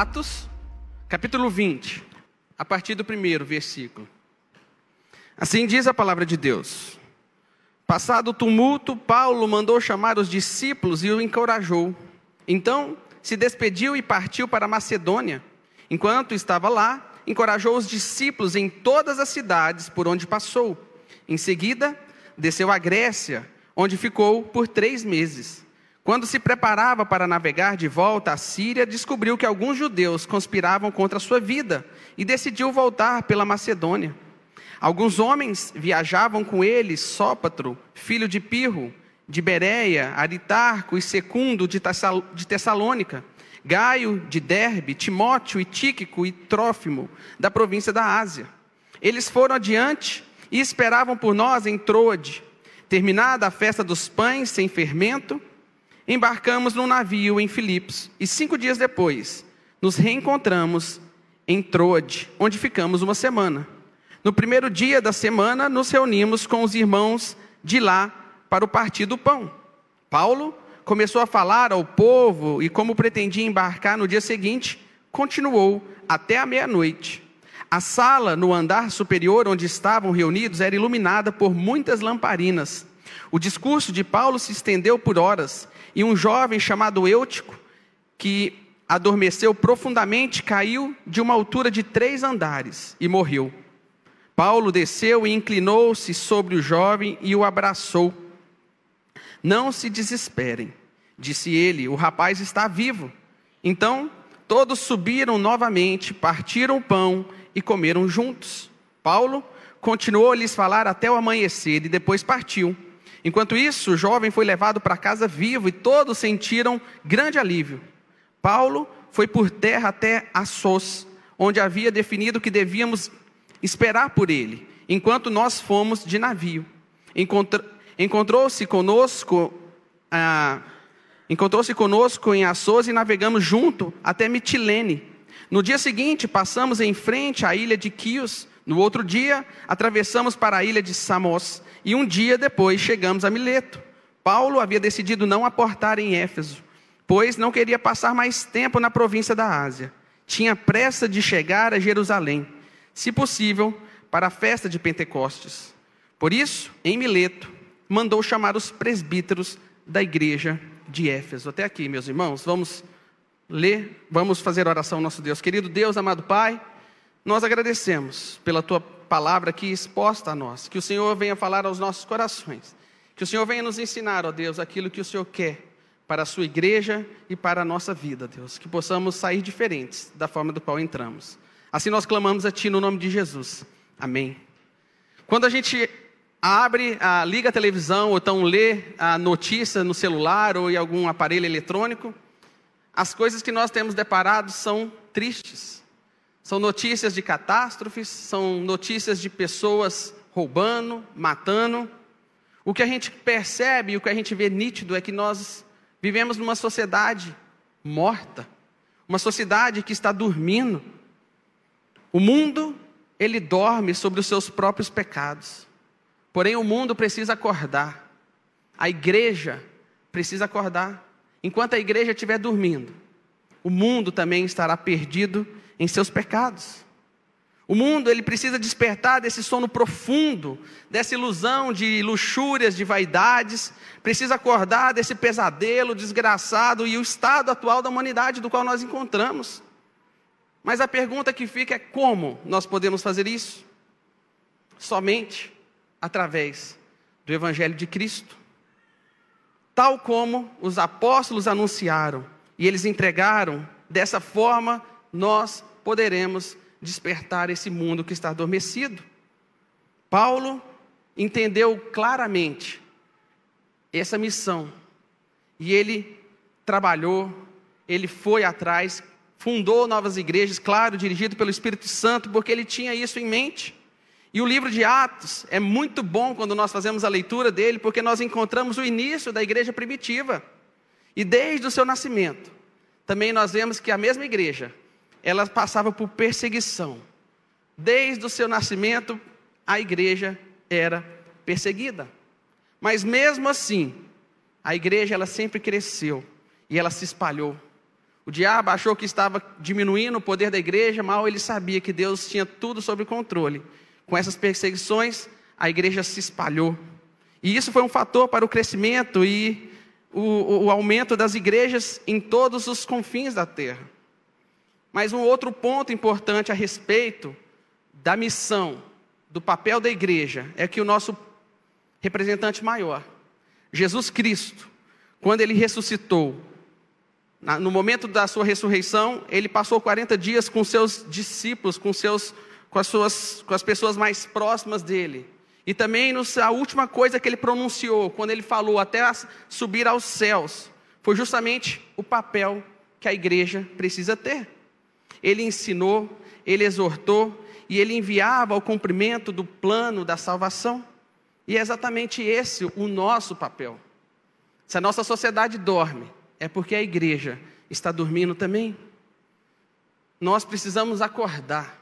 Atos, capítulo 20, a partir do primeiro versículo. Assim diz a palavra de Deus. Passado o tumulto, Paulo mandou chamar os discípulos e o encorajou. Então se despediu e partiu para Macedônia. Enquanto estava lá, encorajou os discípulos em todas as cidades por onde passou. Em seguida, desceu à Grécia, onde ficou por três meses. Quando se preparava para navegar de volta à Síria, descobriu que alguns judeus conspiravam contra a sua vida e decidiu voltar pela Macedônia. Alguns homens viajavam com ele, Sópatro, filho de Pirro, de Bereia, Aritarco e Secundo de Tessalônica, Gaio de Derbe, Timóteo e Tíquico e Trófimo, da província da Ásia. Eles foram adiante e esperavam por nós em Troade. Terminada a festa dos pães sem fermento, embarcamos num navio em Filipos e cinco dias depois nos reencontramos em Troade, onde ficamos uma semana. No primeiro dia da semana, nos reunimos com os irmãos de lá para o partir do pão. Paulo começou a falar ao povo e, como pretendia embarcar no dia seguinte, continuou até a meia-noite. A sala no andar superior onde estavam reunidos era iluminada por muitas lamparinas. O discurso de Paulo se estendeu por horas e um jovem chamado Eutico, que adormeceu profundamente, caiu de uma altura de três andares e morreu. Paulo desceu e inclinou-se sobre o jovem e o abraçou. Não se desesperem, disse ele, o rapaz está vivo. Então todos subiram novamente, partiram o pão e comeram juntos. Paulo continuou a lhes falar até o amanhecer e depois partiu. Enquanto isso, o jovem foi levado para casa vivo e todos sentiram grande alívio. Paulo foi por terra até Assos, onde havia definido que devíamos esperar por ele, enquanto nós fomos de navio. Encontrou-se conosco, ah, encontrou-se conosco em Assos e navegamos junto até Mitilene. No dia seguinte, passamos em frente à ilha de Quios. No outro dia, atravessamos para a ilha de Samos e um dia depois chegamos a Mileto. Paulo havia decidido não aportar em Éfeso, pois não queria passar mais tempo na província da Ásia. Tinha pressa de chegar a Jerusalém, se possível, para a festa de Pentecostes. Por isso, em Mileto, mandou chamar os presbíteros da igreja de Éfeso. Até aqui, meus irmãos, vamos ler, vamos fazer oração ao nosso Deus. Querido Deus, amado Pai, nós agradecemos pela tua palavra aqui exposta a nós, que o Senhor venha falar aos nossos corações, que o Senhor venha nos ensinar, ó Deus, aquilo que o Senhor quer para a sua igreja e para a nossa vida, Deus, que possamos sair diferentes da forma do qual entramos. Assim nós clamamos a Ti no nome de Jesus. Amém. Quando a gente abre, a, liga a televisão ou então lê a notícia no celular ou em algum aparelho eletrônico, as coisas que nós temos deparado são tristes. São notícias de catástrofes, são notícias de pessoas roubando, matando. O que a gente percebe, o que a gente vê nítido é que nós vivemos numa sociedade morta, uma sociedade que está dormindo. O mundo, ele dorme sobre os seus próprios pecados. Porém, o mundo precisa acordar. A igreja precisa acordar. Enquanto a igreja estiver dormindo, o mundo também estará perdido em seus pecados. O mundo ele precisa despertar desse sono profundo, dessa ilusão de luxúrias, de vaidades, precisa acordar desse pesadelo desgraçado e o estado atual da humanidade do qual nós encontramos. Mas a pergunta que fica é como nós podemos fazer isso? Somente através do evangelho de Cristo. Tal como os apóstolos anunciaram e eles entregaram, dessa forma nós poderemos despertar esse mundo que está adormecido. Paulo entendeu claramente essa missão e ele trabalhou, ele foi atrás, fundou novas igrejas, claro, dirigido pelo Espírito Santo, porque ele tinha isso em mente. E o livro de Atos é muito bom quando nós fazemos a leitura dele, porque nós encontramos o início da igreja primitiva. E desde o seu nascimento, também nós vemos que a mesma igreja ela passava por perseguição. Desde o seu nascimento, a igreja era perseguida. Mas mesmo assim, a igreja ela sempre cresceu e ela se espalhou. O diabo achou que estava diminuindo o poder da igreja, mal ele sabia que Deus tinha tudo sob controle. Com essas perseguições, a igreja se espalhou. E isso foi um fator para o crescimento e o, o aumento das igrejas em todos os confins da terra. Mas um outro ponto importante a respeito da missão, do papel da igreja, é que o nosso representante maior, Jesus Cristo, quando ele ressuscitou, no momento da sua ressurreição, ele passou 40 dias com seus discípulos, com, seus, com, as, suas, com as pessoas mais próximas dele. E também a última coisa que ele pronunciou, quando ele falou até subir aos céus, foi justamente o papel que a igreja precisa ter. Ele ensinou, ele exortou e ele enviava ao cumprimento do plano da salvação. E é exatamente esse o nosso papel. Se a nossa sociedade dorme, é porque a igreja está dormindo também. Nós precisamos acordar.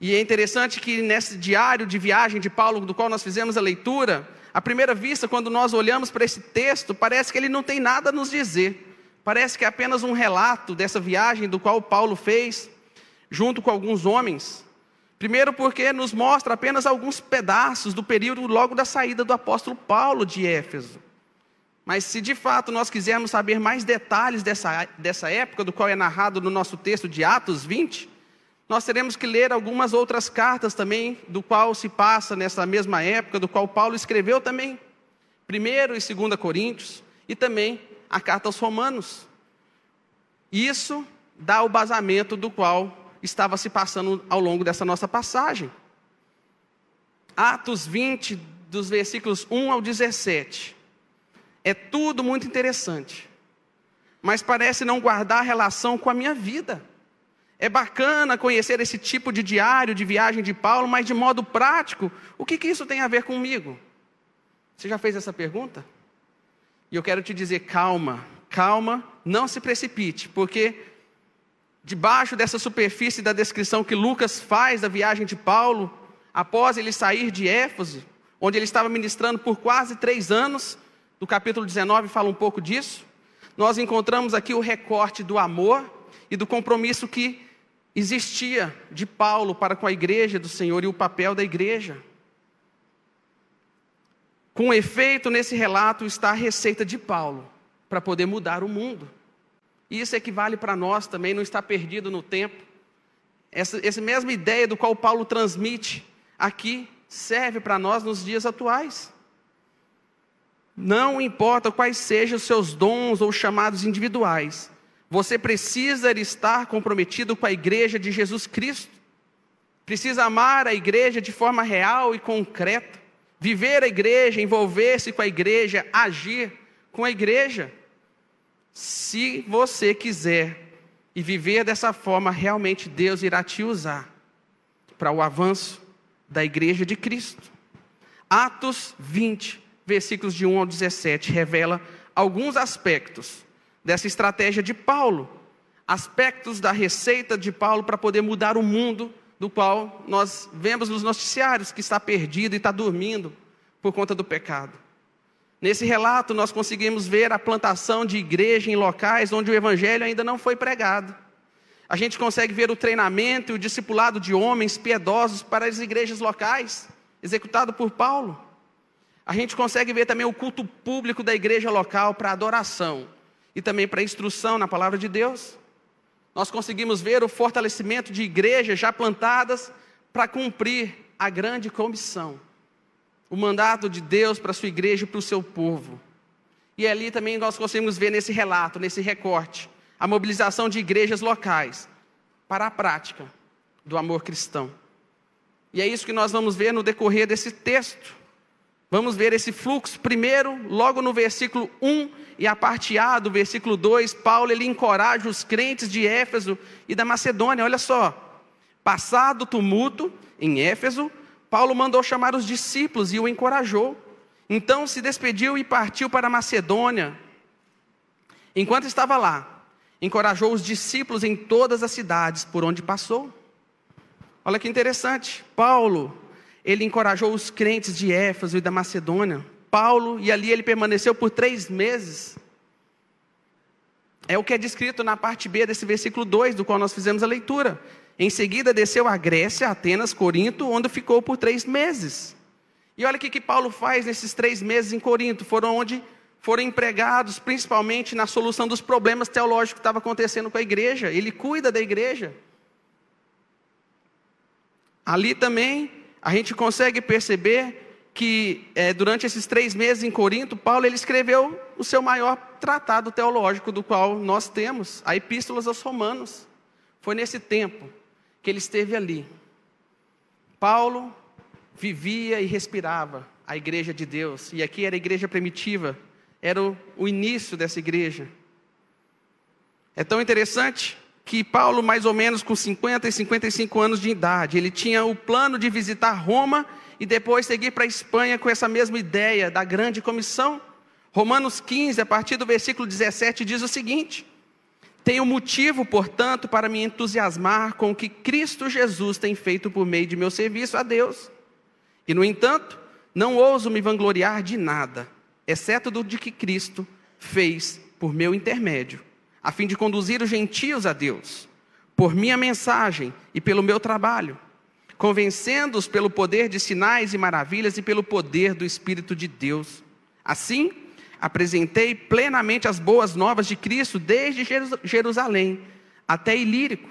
E é interessante que nesse diário de viagem de Paulo, do qual nós fizemos a leitura, à primeira vista, quando nós olhamos para esse texto, parece que ele não tem nada a nos dizer. Parece que é apenas um relato dessa viagem do qual Paulo fez, junto com alguns homens. Primeiro, porque nos mostra apenas alguns pedaços do período logo da saída do apóstolo Paulo de Éfeso. Mas se de fato nós quisermos saber mais detalhes dessa, dessa época, do qual é narrado no nosso texto de Atos 20, nós teremos que ler algumas outras cartas também, do qual se passa nessa mesma época, do qual Paulo escreveu também. Primeiro e segunda Coríntios, e também a carta aos Romanos. Isso dá o basamento do qual estava se passando ao longo dessa nossa passagem. Atos 20, dos versículos 1 ao 17. É tudo muito interessante, mas parece não guardar relação com a minha vida. É bacana conhecer esse tipo de diário de viagem de Paulo, mas de modo prático, o que, que isso tem a ver comigo? Você já fez essa pergunta? E eu quero te dizer: calma, calma, não se precipite, porque debaixo dessa superfície da descrição que Lucas faz da viagem de Paulo, após ele sair de Éfeso, onde ele estava ministrando por quase três anos, do capítulo 19 fala um pouco disso, nós encontramos aqui o recorte do amor e do compromisso que existia de Paulo para com a igreja do Senhor e o papel da igreja. Com efeito, nesse relato está a receita de Paulo para poder mudar o mundo. Isso equivale para nós também, não está perdido no tempo. Essa, essa mesma ideia do qual Paulo transmite aqui serve para nós nos dias atuais. Não importa quais sejam os seus dons ou chamados individuais, você precisa estar comprometido com a igreja de Jesus Cristo. Precisa amar a igreja de forma real e concreta. Viver a igreja, envolver-se com a igreja, agir com a igreja. Se você quiser e viver dessa forma, realmente Deus irá te usar para o avanço da igreja de Cristo. Atos 20, versículos de 1 ao 17, revela alguns aspectos dessa estratégia de Paulo, aspectos da receita de Paulo para poder mudar o mundo do qual nós vemos nos noticiários que está perdido e está dormindo por conta do pecado. Nesse relato, nós conseguimos ver a plantação de igreja em locais onde o evangelho ainda não foi pregado. A gente consegue ver o treinamento e o discipulado de homens piedosos para as igrejas locais, executado por Paulo. A gente consegue ver também o culto público da igreja local para adoração e também para instrução na palavra de Deus. Nós conseguimos ver o fortalecimento de igrejas já plantadas para cumprir a grande comissão, o mandato de Deus para a sua igreja e para o seu povo. E ali também nós conseguimos ver nesse relato, nesse recorte, a mobilização de igrejas locais para a prática do amor cristão. E é isso que nós vamos ver no decorrer desse texto. Vamos ver esse fluxo primeiro, logo no versículo 1 e a parte A do versículo 2, Paulo ele encoraja os crentes de Éfeso e da Macedônia. Olha só, passado o tumulto em Éfeso, Paulo mandou chamar os discípulos e o encorajou. Então se despediu e partiu para a Macedônia. Enquanto estava lá, encorajou os discípulos em todas as cidades por onde passou. Olha que interessante, Paulo ele encorajou os crentes de Éfeso e da Macedônia. Paulo, e ali ele permaneceu por três meses. é o que é descrito na parte B desse versículo 2, do qual nós fizemos a leitura. Em seguida, desceu a Grécia, Atenas, Corinto, onde ficou por três meses. E olha o que, que Paulo faz nesses três meses em Corinto. Foram onde foram empregados principalmente na solução dos problemas teológicos que estavam acontecendo com a igreja. Ele cuida da igreja. Ali também a gente consegue perceber que é, durante esses três meses em Corinto, Paulo ele escreveu o seu maior tratado teológico do qual nós temos, a Epístolas aos Romanos. Foi nesse tempo que ele esteve ali. Paulo vivia e respirava a igreja de Deus, e aqui era a igreja primitiva, era o, o início dessa igreja. É tão interessante que Paulo, mais ou menos com 50 e 55 anos de idade, ele tinha o plano de visitar Roma e depois seguir para a Espanha com essa mesma ideia da grande comissão. Romanos 15, a partir do versículo 17, diz o seguinte: Tenho motivo, portanto, para me entusiasmar com o que Cristo Jesus tem feito por meio de meu serviço a Deus. E, no entanto, não ouso me vangloriar de nada, exceto do de que Cristo fez por meu intermédio, a fim de conduzir os gentios a Deus, por minha mensagem e pelo meu trabalho, convencendo-os pelo poder de sinais e maravilhas e pelo poder do Espírito de Deus. Assim, apresentei plenamente as boas novas de Cristo desde Jerusalém até Ilírico.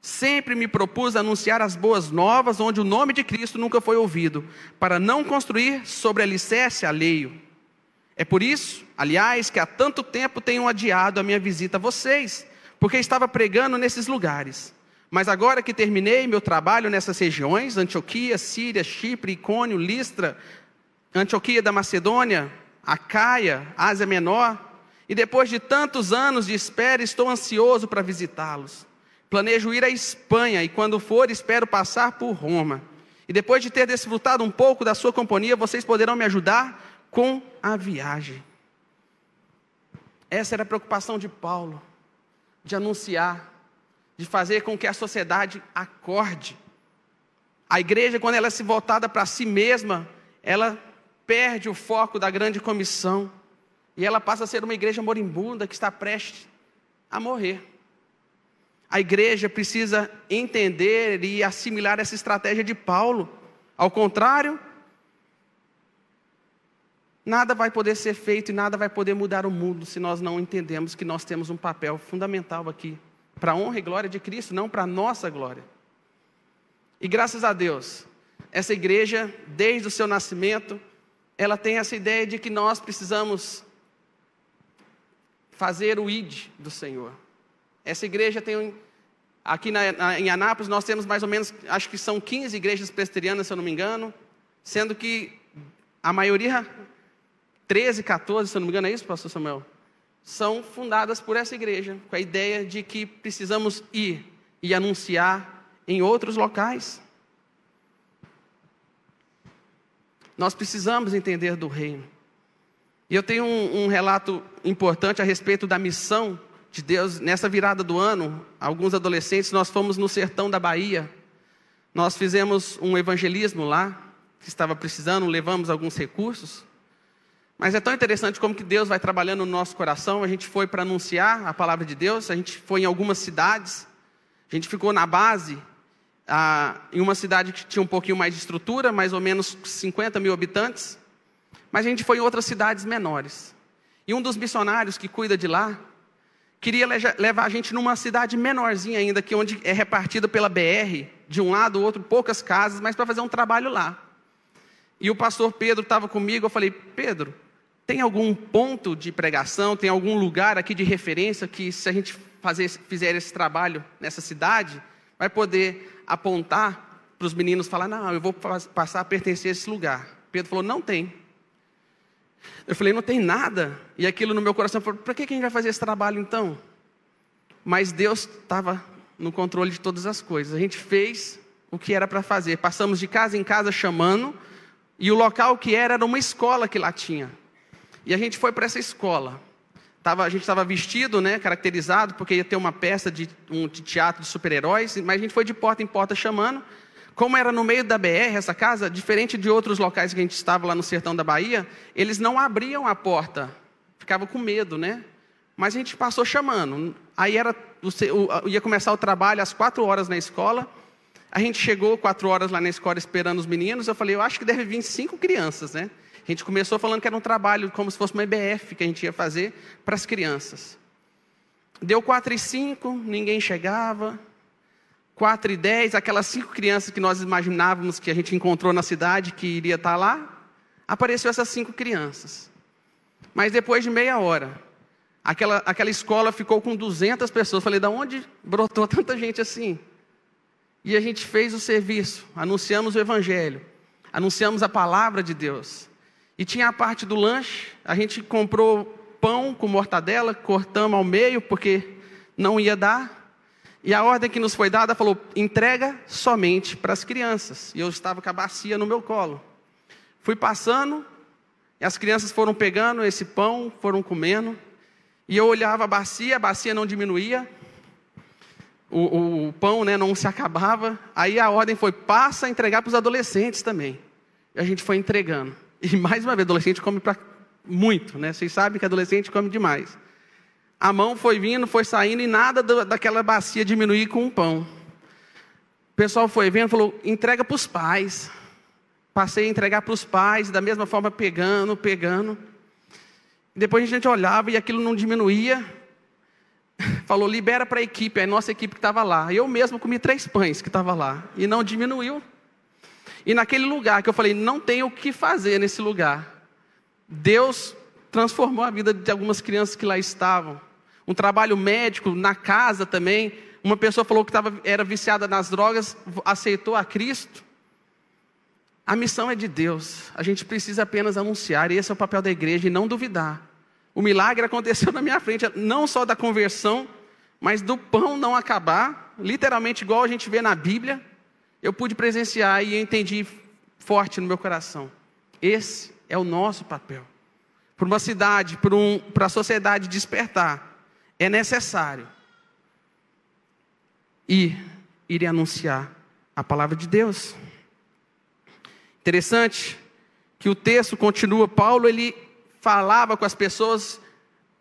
Sempre me propus anunciar as boas novas onde o nome de Cristo nunca foi ouvido, para não construir sobre alicerce alheio. É por isso, aliás, que há tanto tempo tenho adiado a minha visita a vocês, porque estava pregando nesses lugares. Mas agora que terminei meu trabalho nessas regiões, Antioquia, Síria, Chipre, Icônio, Listra, Antioquia da Macedônia, Acaia, Ásia Menor, e depois de tantos anos de espera, estou ansioso para visitá-los. Planejo ir à Espanha e, quando for, espero passar por Roma. E depois de ter desfrutado um pouco da sua companhia, vocês poderão me ajudar com a viagem. Essa era a preocupação de Paulo, de anunciar, de fazer com que a sociedade acorde. A igreja, quando ela é se voltada para si mesma, ela perde o foco da grande comissão e ela passa a ser uma igreja moribunda que está prestes a morrer. A igreja precisa entender e assimilar essa estratégia de Paulo. Ao contrário, nada vai poder ser feito e nada vai poder mudar o mundo se nós não entendemos que nós temos um papel fundamental aqui para a honra e glória de Cristo, não para a nossa glória. E graças a Deus, essa igreja, desde o seu nascimento, ela tem essa ideia de que nós precisamos fazer o id do Senhor. Essa igreja tem aqui na, em Anápolis nós temos mais ou menos, acho que são 15 igrejas presbiterianas, se eu não me engano, sendo que a maioria 13, 14, se não me engano, é isso, pastor Samuel? São fundadas por essa igreja, com a ideia de que precisamos ir e anunciar em outros locais. Nós precisamos entender do reino. E eu tenho um, um, relato importante a respeito da missão de Deus. Nessa virada do ano, alguns adolescentes, nós fomos no sertão da Bahia. Nós fizemos um evangelismo lá, que estava precisando, levamos alguns recursos. Mas é tão interessante como que Deus vai trabalhando no nosso coração. A gente foi para anunciar a palavra de Deus, a gente foi em algumas cidades, a gente ficou na base ah, em uma cidade que tinha um pouquinho mais de estrutura, mais ou menos 50 mil habitantes, mas a gente foi em outras cidades menores. E um dos missionários que cuida de lá queria levar a gente numa cidade menorzinha ainda, que onde é repartida pela BR, de um lado, outro, poucas casas, mas para fazer um trabalho lá. E o pastor Pedro estava comigo, eu falei, Pedro, tem algum ponto de pregação, tem algum lugar aqui de referência que se a gente fazer, fizer esse trabalho nessa cidade, vai poder apontar para os meninos falar: não, eu vou passar a pertencer a esse lugar. Pedro falou: não tem. Eu falei: não tem nada. E aquilo no meu coração falou: para que a gente vai fazer esse trabalho então? Mas Deus estava no controle de todas as coisas. A gente fez o que era para fazer. Passamos de casa em casa chamando, e o local que era era uma escola que lá tinha. E a gente foi para essa escola. Tava, a gente estava vestido, né, caracterizado, porque ia ter uma peça de, um, de teatro de super-heróis, mas a gente foi de porta em porta chamando. Como era no meio da BR essa casa, diferente de outros locais que a gente estava lá no sertão da Bahia, eles não abriam a porta, ficavam com medo, né? mas a gente passou chamando. Aí era, ia começar o trabalho às quatro horas na escola. A gente chegou quatro horas lá na escola esperando os meninos. Eu falei, eu acho que deve vir cinco crianças, né? A gente começou falando que era um trabalho como se fosse uma EBF que a gente ia fazer para as crianças. Deu quatro e cinco, ninguém chegava. Quatro e dez, aquelas cinco crianças que nós imaginávamos que a gente encontrou na cidade que iria estar lá, apareceu essas cinco crianças. Mas depois de meia hora, aquela, aquela escola ficou com 200 pessoas. Falei, da onde brotou tanta gente assim? E a gente fez o serviço, anunciamos o Evangelho, anunciamos a palavra de Deus. E tinha a parte do lanche, a gente comprou pão com mortadela, cortamos ao meio porque não ia dar. E a ordem que nos foi dada falou: entrega somente para as crianças. E eu estava com a bacia no meu colo. Fui passando, e as crianças foram pegando esse pão, foram comendo. E eu olhava a bacia, a bacia não diminuía. O, o, o pão né, não se acabava. Aí a ordem foi: passa a entregar para os adolescentes também. E a gente foi entregando. E mais uma vez, adolescente come pra muito, né? Vocês sabem que adolescente come demais. A mão foi vindo, foi saindo e nada do, daquela bacia diminuir com um pão. O pessoal foi vendo, falou: entrega para os pais. Passei a entregar para os pais, da mesma forma pegando, pegando. Depois a gente olhava e aquilo não diminuía. Falou, libera para a equipe, a nossa equipe que estava lá. Eu mesmo comi três pães que estava lá. E não diminuiu. E naquele lugar que eu falei, não tem o que fazer nesse lugar, Deus transformou a vida de algumas crianças que lá estavam. Um trabalho médico na casa também. Uma pessoa falou que tava, era viciada nas drogas, aceitou a Cristo. A missão é de Deus. A gente precisa apenas anunciar. E esse é o papel da igreja e não duvidar. O milagre aconteceu na minha frente, não só da conversão, mas do pão não acabar, literalmente igual a gente vê na Bíblia eu pude presenciar e entendi forte no meu coração. Esse é o nosso papel. Para uma cidade, para, um, a sociedade despertar, é necessário ir, ir e anunciar a palavra de Deus. Interessante que o texto continua, Paulo ele falava com as pessoas,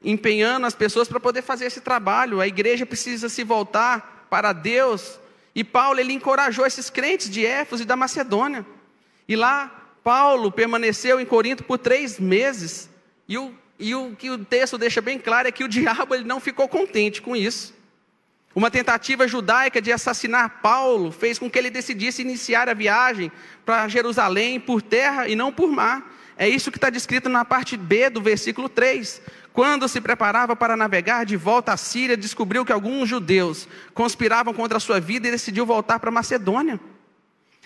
empenhando as pessoas para poder fazer esse trabalho. A igreja precisa se voltar para Deus e Paulo ele encorajou esses crentes de Éfeso e da Macedônia. E lá Paulo permaneceu em Corinto por três meses. E o, e o que o texto deixa bem claro é que o diabo ele não ficou contente com isso. Uma tentativa judaica de assassinar Paulo fez com que ele decidisse iniciar a viagem para Jerusalém por terra e não por mar. É isso que está descrito na parte B do versículo 3. Quando se preparava para navegar de volta à Síria, descobriu que alguns judeus conspiravam contra a sua vida e decidiu voltar para Macedônia.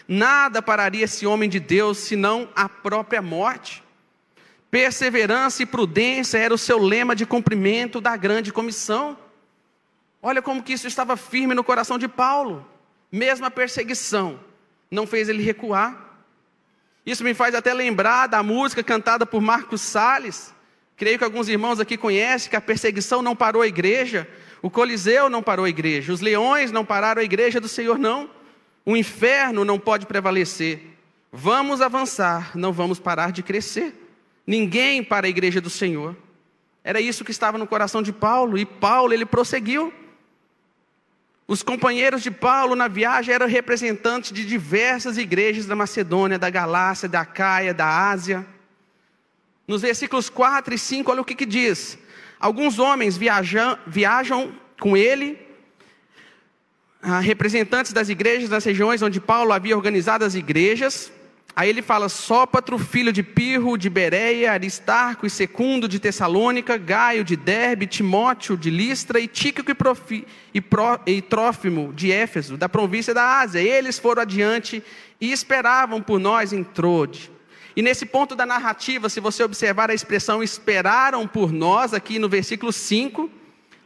Nada pararia esse homem de Deus senão a própria morte. Perseverança e prudência era o seu lema de cumprimento da grande comissão. Olha como que isso estava firme no coração de Paulo. Mesmo a perseguição não fez ele recuar. Isso me faz até lembrar da música cantada por Marcos Salles, Creio que alguns irmãos aqui conhecem que a perseguição não parou a igreja, o Coliseu não parou a igreja, os leões não pararam a igreja do Senhor, não. O inferno não pode prevalecer. Vamos avançar, não vamos parar de crescer. Ninguém para a igreja do Senhor. Era isso que estava no coração de Paulo, e Paulo ele prosseguiu. Os companheiros de Paulo na viagem eram representantes de diversas igrejas da Macedônia, da Galácia, da Caia, da Ásia. Nos versículos 4 e 5, olha o que, que diz. Alguns homens viajam, viajam com ele, ah, representantes das igrejas das regiões onde Paulo havia organizado as igrejas. Aí ele fala: Sópatro, filho de Pirro, de Bereia, Aristarco e Secundo de Tessalônica, Gaio de Derbe, Timóteo de Listra e Tíquico e, Profi, e, Pro, e Trófimo de Éfeso, da província da Ásia. Eles foram adiante e esperavam por nós em Trode. E nesse ponto da narrativa, se você observar a expressão esperaram por nós, aqui no versículo 5,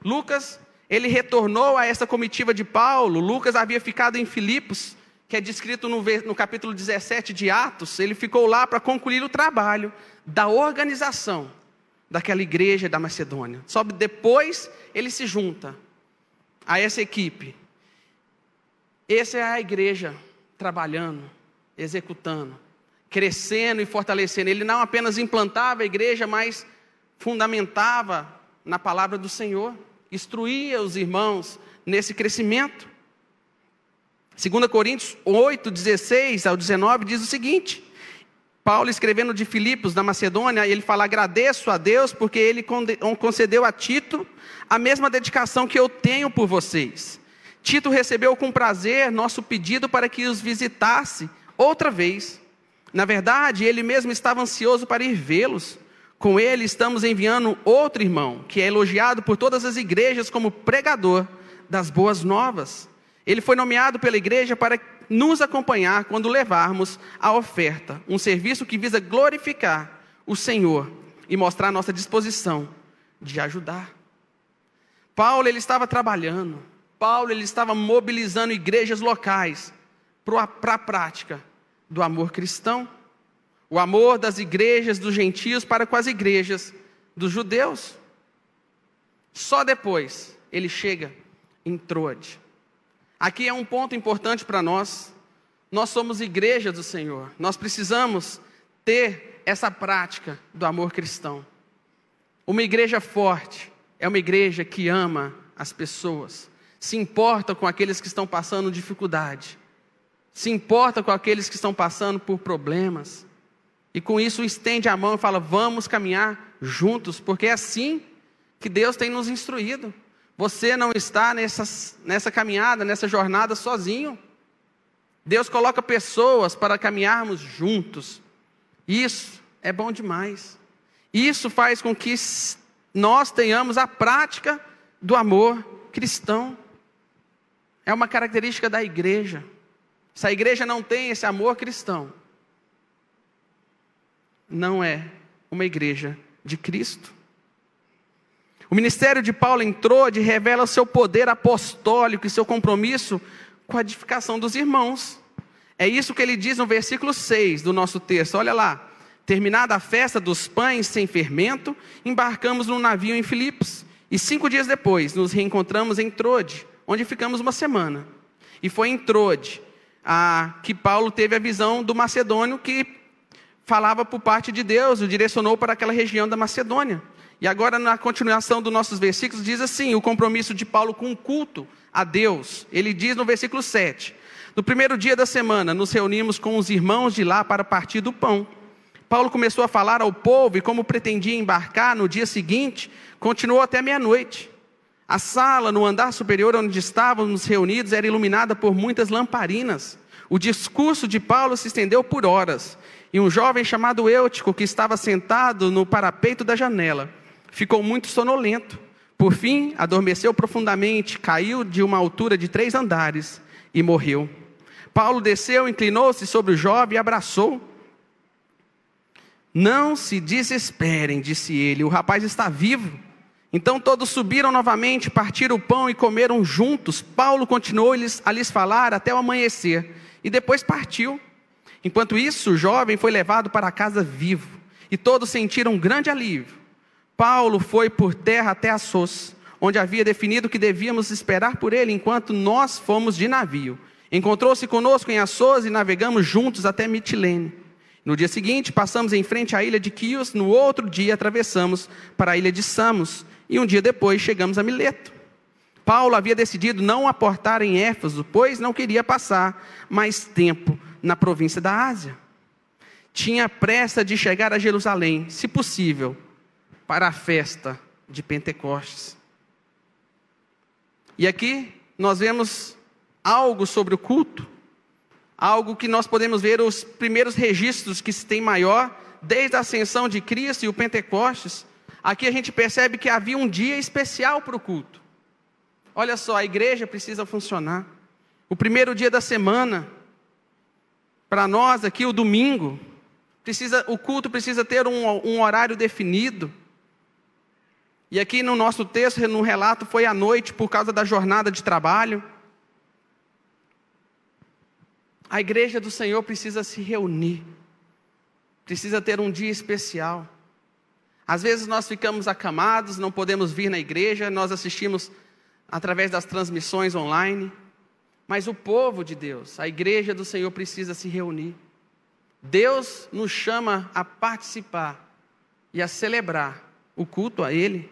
Lucas, ele retornou a essa comitiva de Paulo. Lucas havia ficado em Filipos, que é descrito no, no capítulo 17 de Atos. Ele ficou lá para concluir o trabalho da organização daquela igreja da Macedônia. Só depois ele se junta a essa equipe. Essa é a igreja trabalhando, executando crescendo e fortalecendo. Ele não apenas implantava a igreja, mas fundamentava na palavra do Senhor, instruía os irmãos nesse crescimento. 2 Coríntios 8, 16 ao 19 diz o seguinte: Paulo escrevendo de Filipos, da Macedônia, ele fala: agradeço a Deus porque ele concedeu a Tito a mesma dedicação que eu tenho por vocês. Tito recebeu com prazer nosso pedido para que os visitasse outra vez. Na verdade, ele mesmo estava ansioso para ir vê-los. Com ele estamos enviando outro irmão, que é elogiado por todas as igrejas como pregador das boas novas. Ele foi nomeado pela igreja para nos acompanhar quando levarmos a oferta, um serviço que visa glorificar o Senhor e mostrar nossa disposição de ajudar. Paulo ele estava trabalhando, Paulo ele estava mobilizando igrejas locais para a prática do amor cristão, o amor das igrejas dos gentios para com as igrejas dos judeus. Só depois ele chega em Troade. Aqui é um ponto importante para nós. Nós somos igreja do Senhor. Nós precisamos ter essa prática do amor cristão. Uma igreja forte é uma igreja que ama as pessoas, se importa com aqueles que estão passando dificuldade, se importa com aqueles que estão passando por problemas, e com isso estende a mão e fala: vamos caminhar juntos, porque é assim que Deus tem nos instruído. Você não está nessa, nessa caminhada, nessa jornada sozinho. Deus coloca pessoas para caminharmos juntos. Isso é bom demais. Isso faz com que nós tenhamos a prática do amor cristão. É uma característica da igreja. Se a igreja não tem esse amor cristão, não é uma igreja de Cristo. O ministério de Paulo entrou de revela o seu poder apostólico e seu compromisso com a edificação dos irmãos. É isso que ele diz no versículo 6 do nosso texto. Olha lá. Terminada a festa dos pães sem fermento, embarcamos num navio em Filipos. E cinco dias depois, nos reencontramos em Trode, onde ficamos uma semana. E foi em Trode a, que Paulo teve a visão do macedônio que falava por parte de Deus, o direcionou para aquela região da Macedônia. E agora, na continuação dos nossos versículos, diz assim: o compromisso de Paulo com o culto a Deus. Ele diz no versículo 7: No primeiro dia da semana, nos reunimos com os irmãos de lá para partir do pão. Paulo começou a falar ao povo e, como pretendia embarcar no dia seguinte, continuou até meia-noite. A sala, no andar superior onde estávamos reunidos, era iluminada por muitas lamparinas. O discurso de Paulo se estendeu por horas, e um jovem chamado Eutico, que estava sentado no parapeito da janela, ficou muito sonolento. Por fim, adormeceu profundamente, caiu de uma altura de três andares e morreu. Paulo desceu, inclinou-se sobre o jovem e abraçou. Não se desesperem, disse ele, o rapaz está vivo. Então todos subiram novamente, partiram o pão e comeram juntos. Paulo continuou a lhes falar até o amanhecer e depois partiu. Enquanto isso, o jovem foi levado para casa vivo e todos sentiram um grande alívio. Paulo foi por terra até Assos, onde havia definido que devíamos esperar por ele enquanto nós fomos de navio. Encontrou-se conosco em Assos e navegamos juntos até Mitilene. No dia seguinte, passamos em frente à ilha de Quios, no outro dia atravessamos para a ilha de Samos, e um dia depois chegamos a Mileto. Paulo havia decidido não aportar em Éfeso, pois não queria passar mais tempo na província da Ásia. Tinha pressa de chegar a Jerusalém, se possível, para a festa de Pentecostes. E aqui nós vemos algo sobre o culto, algo que nós podemos ver os primeiros registros que se tem maior, desde a ascensão de Cristo e o Pentecostes. Aqui a gente percebe que havia um dia especial para o culto. Olha só, a igreja precisa funcionar. O primeiro dia da semana, para nós aqui, o domingo, precisa, o culto precisa ter um, um horário definido. E aqui no nosso texto, no relato, foi à noite por causa da jornada de trabalho. A igreja do Senhor precisa se reunir, precisa ter um dia especial. Às vezes nós ficamos acamados, não podemos vir na igreja, nós assistimos através das transmissões online. Mas o povo de Deus, a igreja do Senhor precisa se reunir. Deus nos chama a participar e a celebrar o culto a Ele.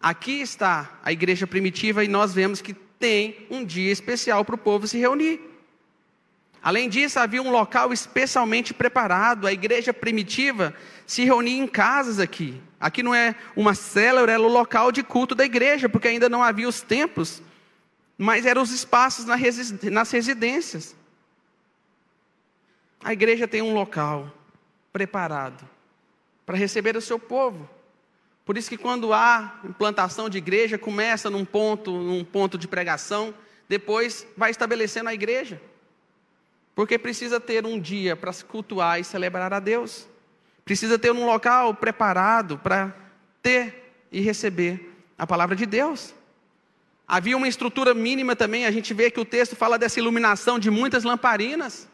Aqui está a igreja primitiva e nós vemos que tem um dia especial para o povo se reunir. Além disso, havia um local especialmente preparado. A igreja primitiva se reunia em casas aqui. Aqui não é uma célula, era o local de culto da igreja, porque ainda não havia os templos, mas eram os espaços nas residências. A igreja tem um local preparado para receber o seu povo. Por isso que quando há implantação de igreja, começa num ponto, num ponto de pregação, depois vai estabelecendo a igreja. Porque precisa ter um dia para se cultuar e celebrar a Deus. Precisa ter um local preparado para ter e receber a palavra de Deus. Havia uma estrutura mínima também, a gente vê que o texto fala dessa iluminação de muitas lamparinas.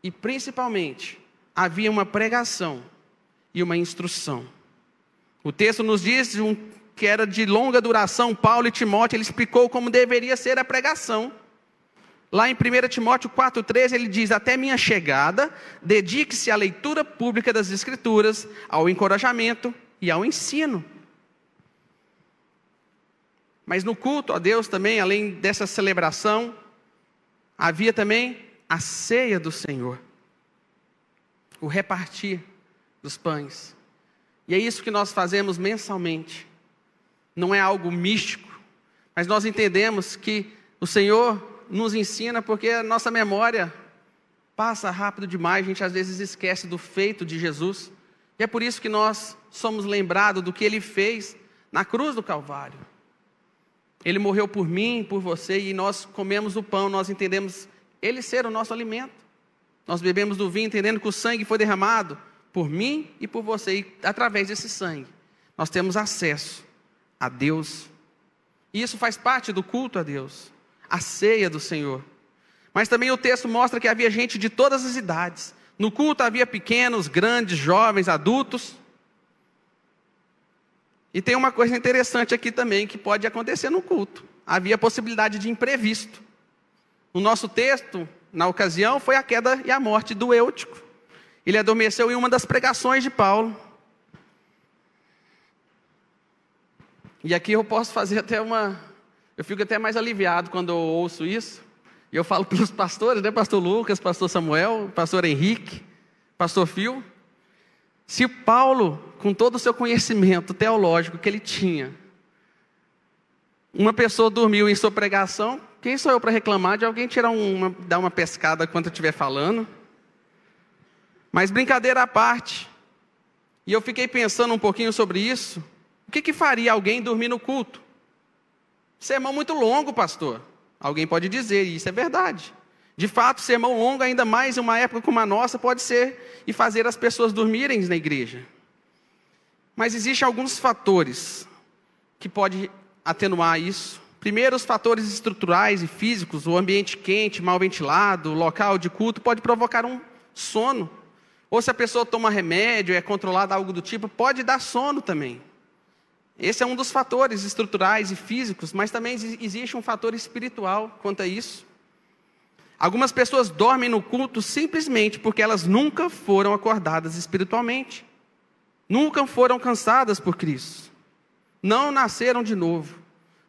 E principalmente, havia uma pregação e uma instrução. O texto nos diz que era de longa duração, Paulo e Timóteo, ele explicou como deveria ser a pregação. Lá em 1 Timóteo 4,13 ele diz: Até minha chegada, dedique-se à leitura pública das Escrituras, ao encorajamento e ao ensino. Mas no culto a Deus também, além dessa celebração, havia também a ceia do Senhor, o repartir dos pães. E é isso que nós fazemos mensalmente. Não é algo místico, mas nós entendemos que o Senhor nos ensina porque a nossa memória passa rápido demais, a gente às vezes esquece do feito de Jesus. E é por isso que nós somos lembrados do que ele fez na cruz do Calvário. Ele morreu por mim, por você, e nós comemos o pão, nós entendemos ele ser o nosso alimento. Nós bebemos do vinho entendendo que o sangue foi derramado por mim e por você, e através desse sangue, nós temos acesso a Deus. E isso faz parte do culto a Deus, a ceia do Senhor. Mas também o texto mostra que havia gente de todas as idades. No culto havia pequenos, grandes, jovens, adultos. E tem uma coisa interessante aqui também que pode acontecer no culto. Havia possibilidade de imprevisto. No nosso texto, na ocasião, foi a queda e a morte do Eutico. Ele adormeceu em uma das pregações de Paulo. E aqui eu posso fazer até uma. Eu fico até mais aliviado quando eu ouço isso. E eu falo para os pastores, né? Pastor Lucas, Pastor Samuel, Pastor Henrique, Pastor Phil. Se Paulo, com todo o seu conhecimento teológico que ele tinha, uma pessoa dormiu em sua pregação, quem sou eu para reclamar de alguém tirar uma, dar uma pescada quando eu estiver falando? Mas brincadeira à parte, e eu fiquei pensando um pouquinho sobre isso. O que, que faria alguém dormir no culto? Sermão muito longo, pastor. Alguém pode dizer, e isso é verdade. De fato, sermão longo, ainda mais em uma época como a nossa, pode ser e fazer as pessoas dormirem na igreja. Mas existem alguns fatores que podem atenuar isso. Primeiro, os fatores estruturais e físicos, o ambiente quente, mal ventilado, o local de culto, pode provocar um sono. Ou se a pessoa toma remédio, é controlada algo do tipo, pode dar sono também. Esse é um dos fatores estruturais e físicos, mas também existe um fator espiritual quanto a isso. Algumas pessoas dormem no culto simplesmente porque elas nunca foram acordadas espiritualmente. Nunca foram cansadas por Cristo. Não nasceram de novo.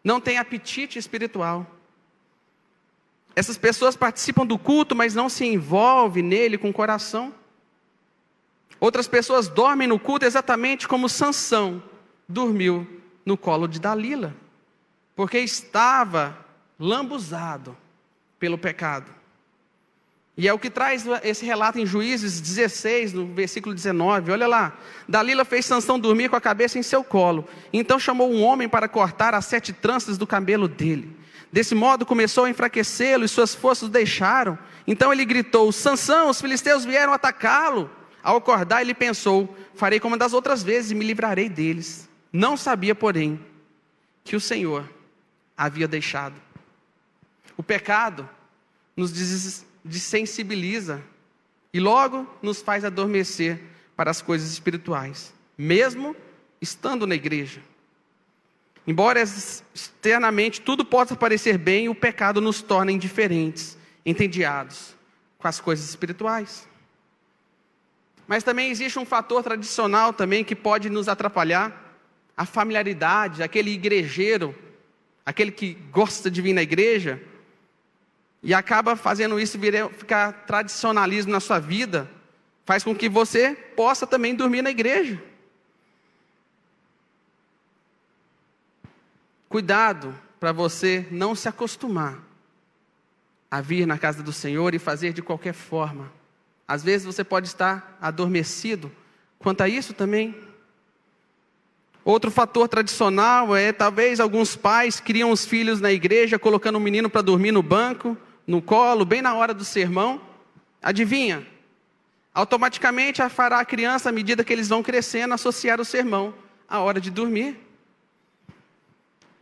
Não têm apetite espiritual. Essas pessoas participam do culto, mas não se envolvem nele com o coração. Outras pessoas dormem no culto exatamente como Sansão dormiu no colo de Dalila, porque estava lambuzado pelo pecado. E é o que traz esse relato em Juízes 16, no versículo 19. Olha lá. Dalila fez Sansão dormir com a cabeça em seu colo. Então chamou um homem para cortar as sete tranças do cabelo dele. Desse modo começou a enfraquecê-lo e suas forças o deixaram. Então ele gritou: Sansão, os filisteus vieram atacá-lo. Ao acordar, ele pensou: farei como das outras vezes e me livrarei deles. Não sabia, porém, que o Senhor havia deixado. O pecado nos desensibiliza e logo nos faz adormecer para as coisas espirituais, mesmo estando na igreja. Embora externamente tudo possa parecer bem, o pecado nos torna indiferentes, entediados com as coisas espirituais. Mas também existe um fator tradicional também que pode nos atrapalhar, a familiaridade, aquele igrejeiro, aquele que gosta de vir na igreja, e acaba fazendo isso virar, ficar tradicionalismo na sua vida, faz com que você possa também dormir na igreja. Cuidado para você não se acostumar a vir na casa do Senhor e fazer de qualquer forma. Às vezes você pode estar adormecido quanto a isso também. Outro fator tradicional é talvez alguns pais criam os filhos na igreja colocando o menino para dormir no banco, no colo, bem na hora do sermão. Adivinha? Automaticamente fará a criança, à medida que eles vão crescendo, associar o sermão à hora de dormir.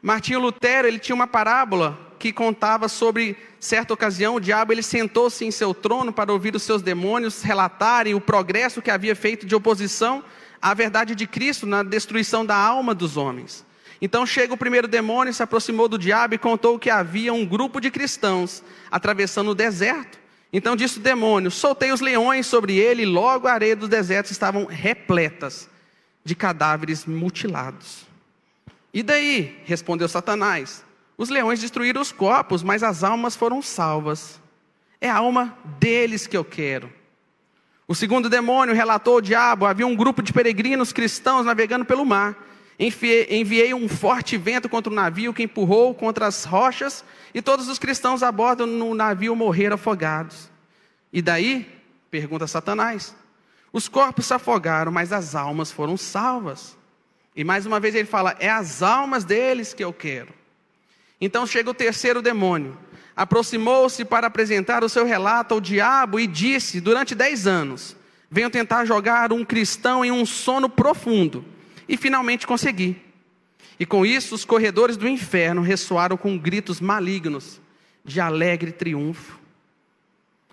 Martinho Lutero, ele tinha uma parábola que contava sobre certa ocasião o diabo ele sentou-se em seu trono para ouvir os seus demônios relatarem o progresso que havia feito de oposição à verdade de Cristo na destruição da alma dos homens. Então chega o primeiro demônio, se aproximou do diabo e contou que havia um grupo de cristãos atravessando o deserto. Então disse o demônio: Soltei os leões sobre ele, e logo a areia dos desertos estavam repletas de cadáveres mutilados. E daí? respondeu Satanás. Os leões destruíram os corpos, mas as almas foram salvas. É a alma deles que eu quero. O segundo demônio relatou ao diabo: havia um grupo de peregrinos cristãos navegando pelo mar. Enviei um forte vento contra o navio que empurrou contra as rochas, e todos os cristãos a bordo no navio morreram afogados. E daí? pergunta Satanás. Os corpos se afogaram, mas as almas foram salvas. E mais uma vez ele fala: é as almas deles que eu quero. Então chega o terceiro demônio. Aproximou-se para apresentar o seu relato ao diabo e disse: Durante dez anos, venho tentar jogar um cristão em um sono profundo. E finalmente consegui. E com isso, os corredores do inferno ressoaram com gritos malignos de alegre triunfo.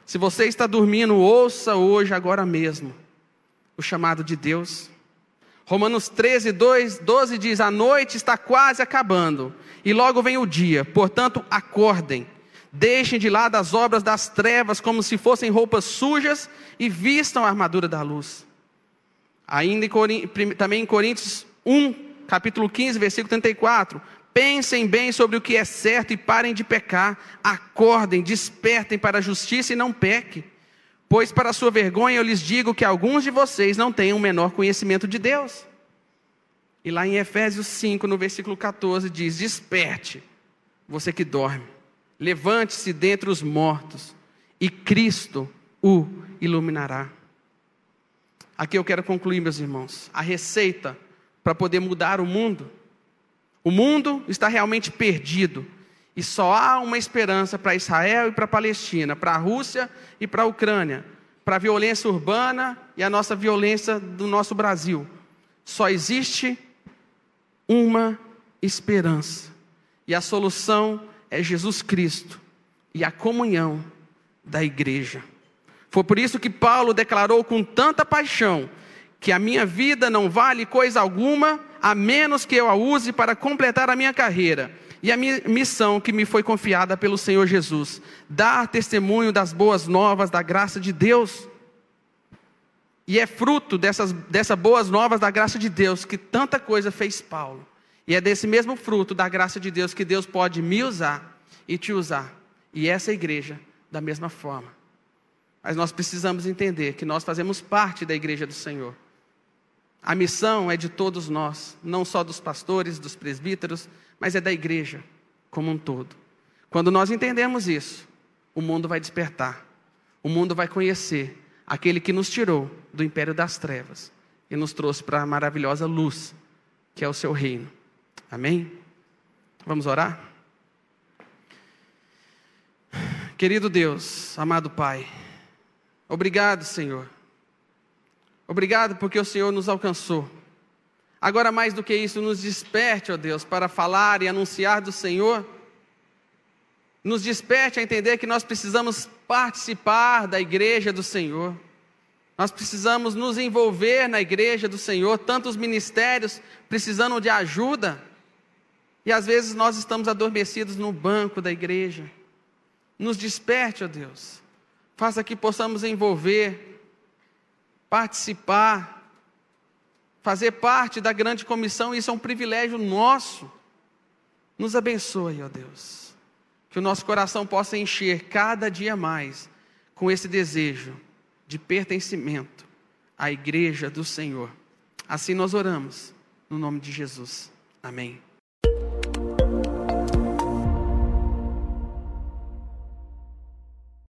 Se você está dormindo, ouça hoje, agora mesmo, o chamado de Deus Romanos 13, 2, 12 diz: A noite está quase acabando, e logo vem o dia, portanto, acordem. Deixem de lado as obras das trevas como se fossem roupas sujas e vistam a armadura da luz. Ainda em, também em Coríntios 1, capítulo 15, versículo 34. Pensem bem sobre o que é certo e parem de pecar. Acordem, despertem para a justiça e não pequem. Pois para sua vergonha eu lhes digo que alguns de vocês não têm o um menor conhecimento de Deus. E lá em Efésios 5, no versículo 14, diz: Desperte, você que dorme, levante-se dentre os mortos, e Cristo o iluminará. Aqui eu quero concluir, meus irmãos, a receita para poder mudar o mundo. O mundo está realmente perdido e só há uma esperança para Israel e para a Palestina, para a Rússia e para a Ucrânia, para a violência urbana e a nossa violência do nosso Brasil. Só existe uma esperança. E a solução é Jesus Cristo e a comunhão da igreja. Foi por isso que Paulo declarou com tanta paixão que a minha vida não vale coisa alguma a menos que eu a use para completar a minha carreira e a missão que me foi confiada pelo Senhor Jesus: dar testemunho das boas novas da graça de Deus. E é fruto dessas, dessas boas novas da graça de Deus que tanta coisa fez Paulo. E é desse mesmo fruto da graça de Deus que Deus pode me usar e te usar. E essa igreja, da mesma forma. Mas nós precisamos entender que nós fazemos parte da igreja do Senhor. A missão é de todos nós, não só dos pastores, dos presbíteros, mas é da igreja como um todo. Quando nós entendemos isso, o mundo vai despertar, o mundo vai conhecer aquele que nos tirou do império das trevas e nos trouxe para a maravilhosa luz, que é o seu reino. Amém? Vamos orar? Querido Deus, amado Pai, obrigado, Senhor. Obrigado porque o Senhor nos alcançou. Agora, mais do que isso, nos desperte, ó Deus, para falar e anunciar do Senhor. Nos desperte a entender que nós precisamos participar da igreja do Senhor. Nós precisamos nos envolver na igreja do Senhor, tantos ministérios precisando de ajuda. E às vezes nós estamos adormecidos no banco da igreja. Nos desperte, ó Deus. Faça que possamos envolver, participar fazer parte da grande comissão, isso é um privilégio nosso. Nos abençoe, ó Deus. Que o nosso coração possa encher cada dia mais com esse desejo de pertencimento à igreja do Senhor. Assim nós oramos, no nome de Jesus. Amém.